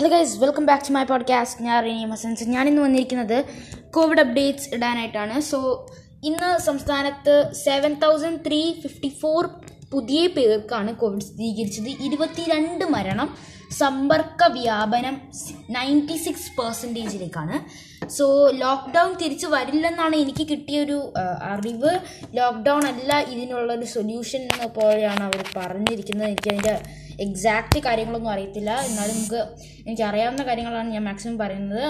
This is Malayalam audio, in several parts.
Hello guys welcome back to my podcast ഞാൻ റീനി മസൻസ്. ഞാനിന്ന് വന്നിരിക്കുന്നത് കോവിഡ് അപ്ഡേറ്റ്സ് ഇടാനായിട്ടാണ്. സോ ഇന്ന് സംസ്ഥാനത്ത് seven thousand three fifty four പുതിയ പേർക്കാണ് കോവിഡ് സ്ഥിരീകരിച്ചത്. ഇരുപത്തിരണ്ട് മരണം. സമ്പർക്ക വ്യാപനം നയന്റി സിക്സ് പെർസെന്റേജിലേക്കാണ് സോ ലോക്ക്ഡൗൺ തിരിച്ചു വരില്ലെന്നാണ് എനിക്ക് കിട്ടിയൊരു അറിവ്. ലോക്ക്ഡൗൺ അല്ല ഇതിനുള്ളൊരു സൊല്യൂഷൻ എന്ന പോലെയാണ് അവർ പറഞ്ഞിരിക്കുന്നത്. എനിക്കതിന്റെ എക്സാക്റ്റ് കാര്യങ്ങളൊന്നും അറിയത്തില്ല. എന്നാലും നമുക്ക് എനിക്ക് അറിയാവുന്ന കാര്യങ്ങളാണ് ഞാൻ മാക്സിമം പറയുന്നത്.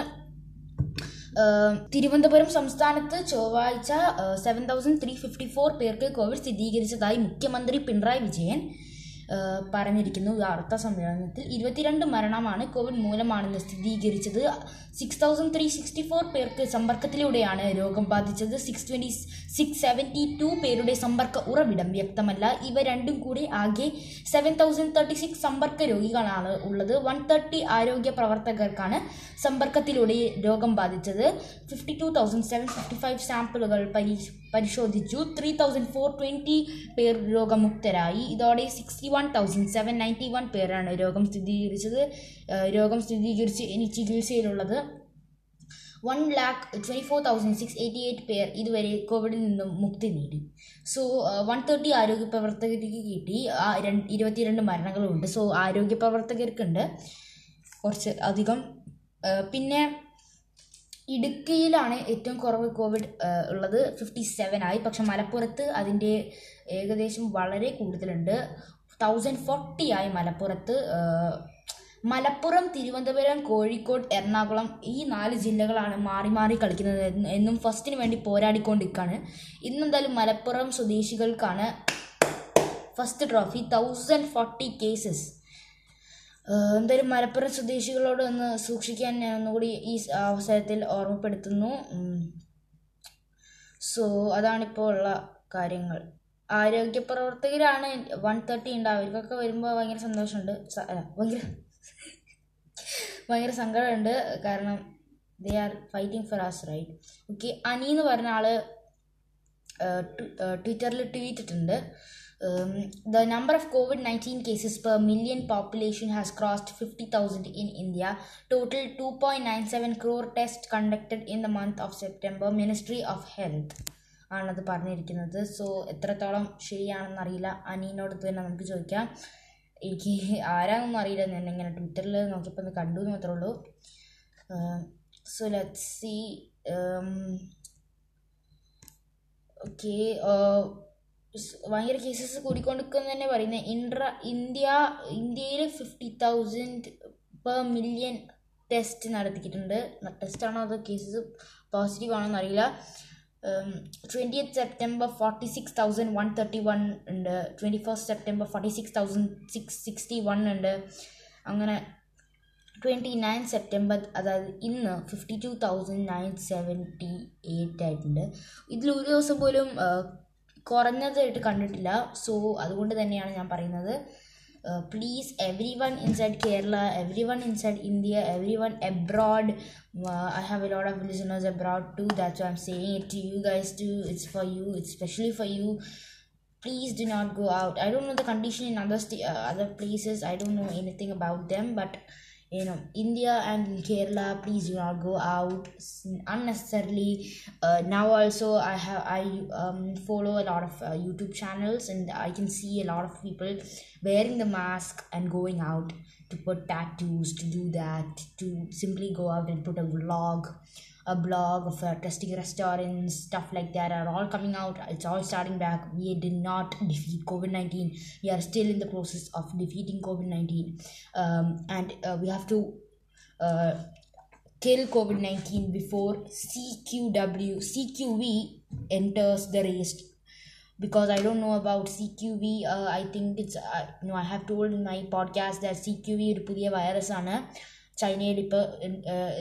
തിരുവനന്തപുരം സംസ്ഥാനത്ത് ചൊവ്വാഴ്ച seven thousand three fifty four പേർക്ക് കോവിഡ് സ്ഥിരീകരിച്ചതായി മുഖ്യമന്ത്രി പിണറായി വിജയൻ. പറഞ്ഞിരിക്കുന്നു. വാർത്താ സമ്മേളനത്തിൽ ഇരുപത്തിരണ്ട് മരണമാണ് കോവിഡ് മൂലമാണെന്ന് സ്ഥിരീകരിച്ചത്. Six thousand three sixty four പേർക്ക് സമ്പർക്കത്തിലൂടെയാണ് രോഗം ബാധിച്ചത്. Six twenty six seventy two പേരുടെ സമ്പർക്ക ഉറവിടം വ്യക്തമല്ല. ഇവ രണ്ടും കൂടി ആകെ സെവൻ തൗസൻഡ് തേർട്ടി സിക്സ് സമ്പർക്ക രോഗികളാണ് ഉള്ളത്. വൺ തേർട്ടി ആരോഗ്യ പ്രവർത്തകർക്കാണ് സമ്പർക്കത്തിലൂടെ രോഗം ബാധിച്ചത്. Fifty two thousand seven fifty five സാമ്പിളുകൾ പരി പരിശോധിച്ചു. ത്രീ തൗസൻഡ് ഫോർ ട്വന്റി പേർ രോഗമുക്തരായി. ഇതോടെ sixty one thousand seven ninety one പേരാണ് രോഗം സ്ഥിരീകരിച്ചത്. രോഗം സ്ഥിരീകരിച്ച് ഇനി ചികിത്സയിലുള്ളത് one lakh twenty four thousand six eighty eight പേർ ഇതുവരെ കോവിഡിൽ നിന്നും മുക്തി നേടി. സോ വൺ തേർട്ടി ആരോഗ്യ പ്രവർത്തകർക്ക് കിട്ടി. ഇരുപത്തിരണ്ട് മരണങ്ങളുണ്ട്. സോ ആരോഗ്യ പ്രവർത്തകർക്കുണ്ട് കുറച്ച് അധികം. പിന്നെ ഇടുക്കിയിലാണ് ഏറ്റവും കുറവ് കോവിഡ് ഉള്ളത്. ഫിഫ്റ്റി സെവൻ ആയി. പക്ഷെ മലപ്പുറത്ത് അതിന്റെ ഏകദേശം വളരെ കൂടുതലുണ്ട്. തൗസൻഡ് ഫോർട്ടി ആയി മലപ്പുറത്ത്. മലപ്പുറം തിരുവനന്തപുരം കോഴിക്കോട് എറണാകുളം ഈ നാല് ജില്ലകളാണ് മാറി മാറി കളിക്കുന്നത് എന്ന് ഫസ്റ്റിന് വേണ്ടി പോരാടിക്കൊണ്ടിരിക്കുകയാണ് ഇന്നെന്തായാലും Malappuram സ്വദേശികൾക്കാണ് first trophy thousand forty cases എന്തായാലും മലപ്പുറം സ്വദേശികളോട് ഒന്ന് സൂക്ഷിക്കാൻ ഞാൻ ഒന്നുകൂടി ഈ അവസരത്തിൽ ഓർമ്മപ്പെടുത്തുന്നു. സോ അതാണിപ്പോൾ ഉള്ള കാര്യങ്ങൾ. ആരോഗ്യ പ്രവർത്തകരാണ് വൺ തേർട്ടി ഉണ്ട് അവർക്കൊക്കെ വരുമ്പോൾ ഭയങ്കര സന്തോഷമുണ്ട്. ഭയങ്കര ഭയങ്കര സങ്കടമുണ്ട്. കാരണം they are fighting for as right okay ANI എന്ന് പറഞ്ഞ ആൾ ട്വിറ്ററിൽ ട്വീറ്റ് ഇട്ടിട്ടുണ്ട്. COVID nineteen cases per million population has crossed fifty thousand in India total two point nine seven crore test conducted in the month of September ministry of health ആണത് പറഞ്ഞിരിക്കുന്നത്. സോ എത്രത്തോളം ശരിയാണെന്ന് അറിയില്ല അനീനോട് തന്നെ നമുക്ക് ചോദിക്കാം. എനിക്ക് ആരാന്നൊന്നും അറിയില്ല. ഞാൻ ഇങ്ങനെ ട്വിറ്ററിൽ നോക്കിയപ്പോൾ ഒന്ന് കണ്ടു എന്ന് മാത്രമേ ഉള്ളൂ. സോ ലെറ്റ് സി ഓക്കെ ഭയങ്കര കേസസ് കൂടിക്കൊണ്ടിരിക്കുന്നു തന്നെ പറയുന്നത് ഇൻട്ര ഇന്ത്യ ഇന്ത്യയിൽ fifty thousand per million test നടത്തിയിട്ടുണ്ട്. ടെസ്റ്റ് ആണോ അതോ കേസസ് പോസിറ്റീവ് ആണോ എന്നറിയില്ല. Twenty September forty six thousand one thirty one ഉണ്ട്. Twenty first September forty six thousand six sixty one ഉണ്ട്. അങ്ങനെ ട്വന്റി നയൻ സെപ്റ്റംബർ അതായത് ഇന്ന് fifty two thousand nine seventy eight ആയിട്ടുണ്ട്. ഇതിൽ ഒരു ദിവസം പോലും കുറഞ്ഞതായിട്ട് കണ്ടിട്ടില്ല. സോ അതുകൊണ്ട് തന്നെയാണ് ഞാൻ പറയുന്നത്. Please everyone inside Kerala everyone inside India everyone abroad I have a lot of listeners abroad to that's I'm saying it to you guys to it's for you it's specially for you please do not go out. I don't know the condition in other state uh, other places. I don't know anything about them but you know india and kerala please do not go out unnecessarily. Uh, now also i have i um, follow a lot of uh, youtube channels and i can see a lot of people wearing the mask and going out to put tattoos to do that to simply go out and put a vlog a blog of uh, testing restaurants, stuff like that are all coming out. It's all starting back. We did not defeat COVID 19. We are still in the process of defeating COVID 19. Um, and uh, we have to uh, kill COVID 19 before CQW, CQV enters the race because I don't know about CQV. Uh, I think it's uh, no. I have told in my podcast that CQV ഒരു പുതിയ വൈറസ് ആണ് ചൈനയിൽ ഇപ്പോൾ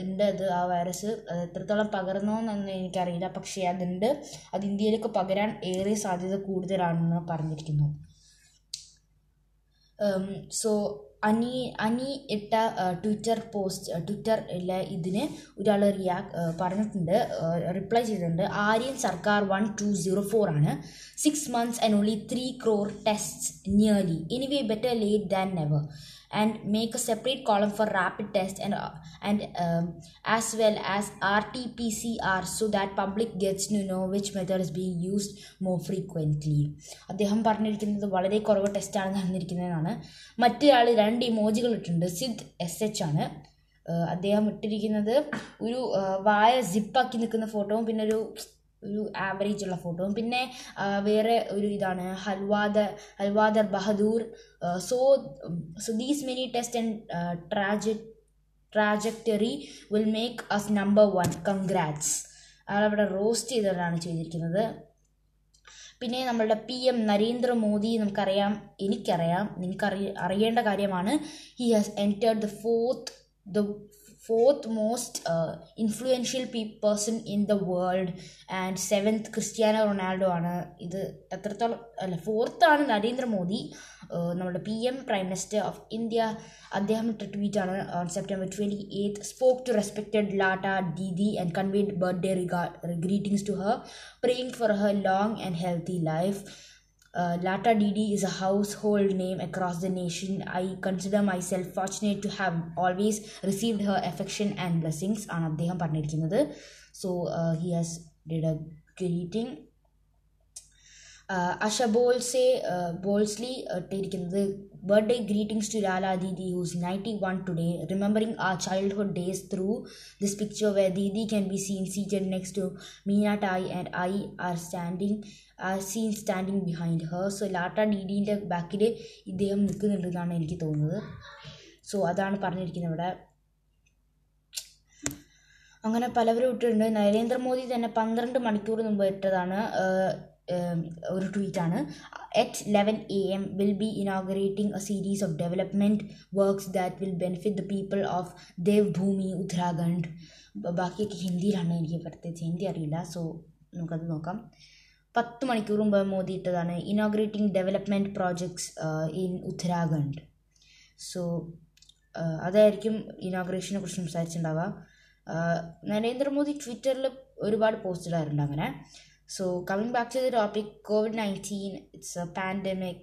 ഉണ്ട് അത് ആ വൈറസ് അത് എത്രത്തോളം പകർന്നോന്നൊന്നും എനിക്കറിയില്ല. പക്ഷേ അതുണ്ട്. അത് ഇന്ത്യയിലേക്ക് പകരാൻ ഏറെ സാധ്യത കൂടുതലാണെന്ന് പറഞ്ഞിരിക്കുന്നു. സോ അനി അനി ഇട്ട ട്വിറ്റർ പോസ്റ്റ് ട്വിറ്ററിലെ ഇതിന് ഒരാൾ റിയാക് പറഞ്ഞിട്ടുണ്ട്. റിപ്ലൈ ചെയ്തിട്ടുണ്ട്. Aryan Sarkar one two zero four ആണ്. Six months and only three crore test nearly anyway better late than never and make a separate column for rapid test and and as well as R T P C R so that public gets to know which method is being used more frequently അദ്ദേഹം പറഞ്ഞിരിക്കുന്നത് വളരെ കുറവ് ടെസ്റ്റാണ് നടന്നിരിക്കുന്നതെന്നാണ് മറ്റൊരാൾ രണ്ട് ഇമോജികൾ ഇട്ടിട്ടുണ്ട്. സിദ് എസ് എച്ച് ആണ്. അദ്ദേഹം ഇട്ടിരിക്കുന്നത് ഒരു വായ സിപ്പാക്കി നിൽക്കുന്ന ഫോട്ടോവും പിന്നെ ഒരു ഒരു ആവറേജ് ഉള്ള ഫോട്ടോവും പിന്നെ വേറെ ഒരു ഇതാണ്. ഹൽവാദർ ഹൽവാദർ Bahadur. So so these many test and ട്രാജ trajectory will make us number one congrats അയാളവിടെ roast ചെയ്തവരാണ് ചെയ്തിരിക്കുന്നത്. പിന്നെ നമ്മളുടെ പി എം നരേന്ദ്രമോദി നമുക്കറിയാം എനിക്കറിയാം നിങ്ങൾക്ക് അറിയ അറിയേണ്ട കാര്യമാണ് he has entered the fourth the fourth most influential P person in the world and seventh Cristiano Ronaldo ആണ്. ഇത് എത്രത്തോളം അല്ല ഫോർത്താണ് നരേന്ദ്രമോദി. നമ്മുടെ P M prime minister of India അദ്ദേഹം ഇട്ട ട്വീറ്റാണ് on September twenty eighth spoke to respected ലാട്ട Didi and convened birthday greetings to her praying for her long and healthy life. Uh, Lata Didi is a household name across the nation. I consider myself fortunate to have always received her affection and blessings. ആണ് അദ്ദേഹം പറഞ്ഞിരിക്കുന്നത് so he has did a greeting Asha ബോൾസെ Bhosle ഇട്ടിരിക്കുന്നത് birthday greetings to Lata didi who's ninety one today remembering ആ childhood days through this picture where didi can be seen seated next to Meena Tai and I are standing are seen standing behind her so Lata ഡീഡീന്റെ ബാക്കിൽ ഇദ്ദേഹം നിൽക്കുന്നുണ്ടെന്നാണ് എനിക്ക് തോന്നുന്നത്. സോ അതാണ് പറഞ്ഞിരിക്കുന്നത് ഇവിടെ. അങ്ങനെ പലവരും ഇട്ടിട്ടുണ്ട്. നരേന്ദ്രമോദി തന്നെ പന്ത്രണ്ട് മണിക്കൂർ മുമ്പ് ഇട്ടതാണ്. ഒരു ട്വീറ്റാണ്. At eleven A M will be inaugurating a series of development works that will benefit the people of Dev Bhumi Uttarakhand ബാക്കിയൊക്കെ ഹിന്ദിയിലാണ് എനിക്ക് പ്രത്യേകിച്ച് ഹിന്ദി അറിയില്ല സോ നമുക്കത് നോക്കാം. പത്ത് മണിക്കൂർ മുമ്പ് മോദി ഇട്ടതാണ് inaugurating development projects in Uttarakhand so അതായിരിക്കും ഇനോഗ്രേഷനെ കുറിച്ച് സംസാരിച്ചിട്ടുണ്ടാവുക. നരേന്ദ്രമോദി ട്വിറ്ററിൽ ഒരുപാട് പോസ്റ്റ് ഇടാറുണ്ട് അങ്ങനെ. So coming back to the topic COVID nineteen it's a pandemic.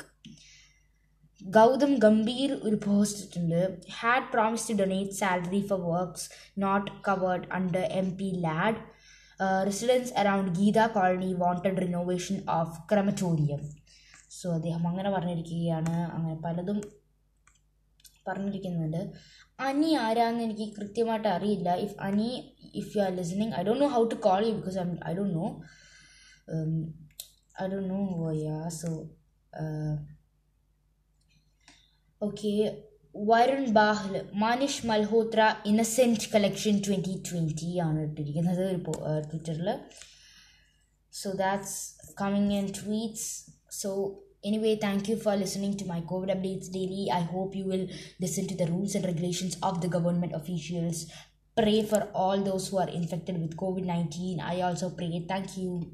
Gautam Gambhir ഒരു പോസ്റ്റ് ഇട്ടിട്ടുണ്ട്. Had promise to donate salary for works not covered under M P LAD residents around Geeta colony wanted renovation of crematorium so അദ്ദേഹം അങ്ങനെ പറഞ്ഞിരിക്കുകയാണ്. അങ്ങനെ പലതും പറഞ്ഞിരിക്കുന്നുണ്ട്. അനി ആരാന്ന് എനിക്ക് കൃത്യമായിട്ട് അറിയില്ല. If ANI if you are listening I don't know how to call you because I don't know I don't know ya so okay Varun Bahl Manish Malhotra innocent collection twenty twenty ആണ് ഇട്ടിരിക്കുന്നത് ഒരു ട്വിറ്ററിൽ So that's coming in tweets. So anyway, thank you for listening to my COVID updates daily. I hope you will listen to the rules and regulations of the government officials. Pray for all those who are infected with COVID 19. I also pray. Thank you.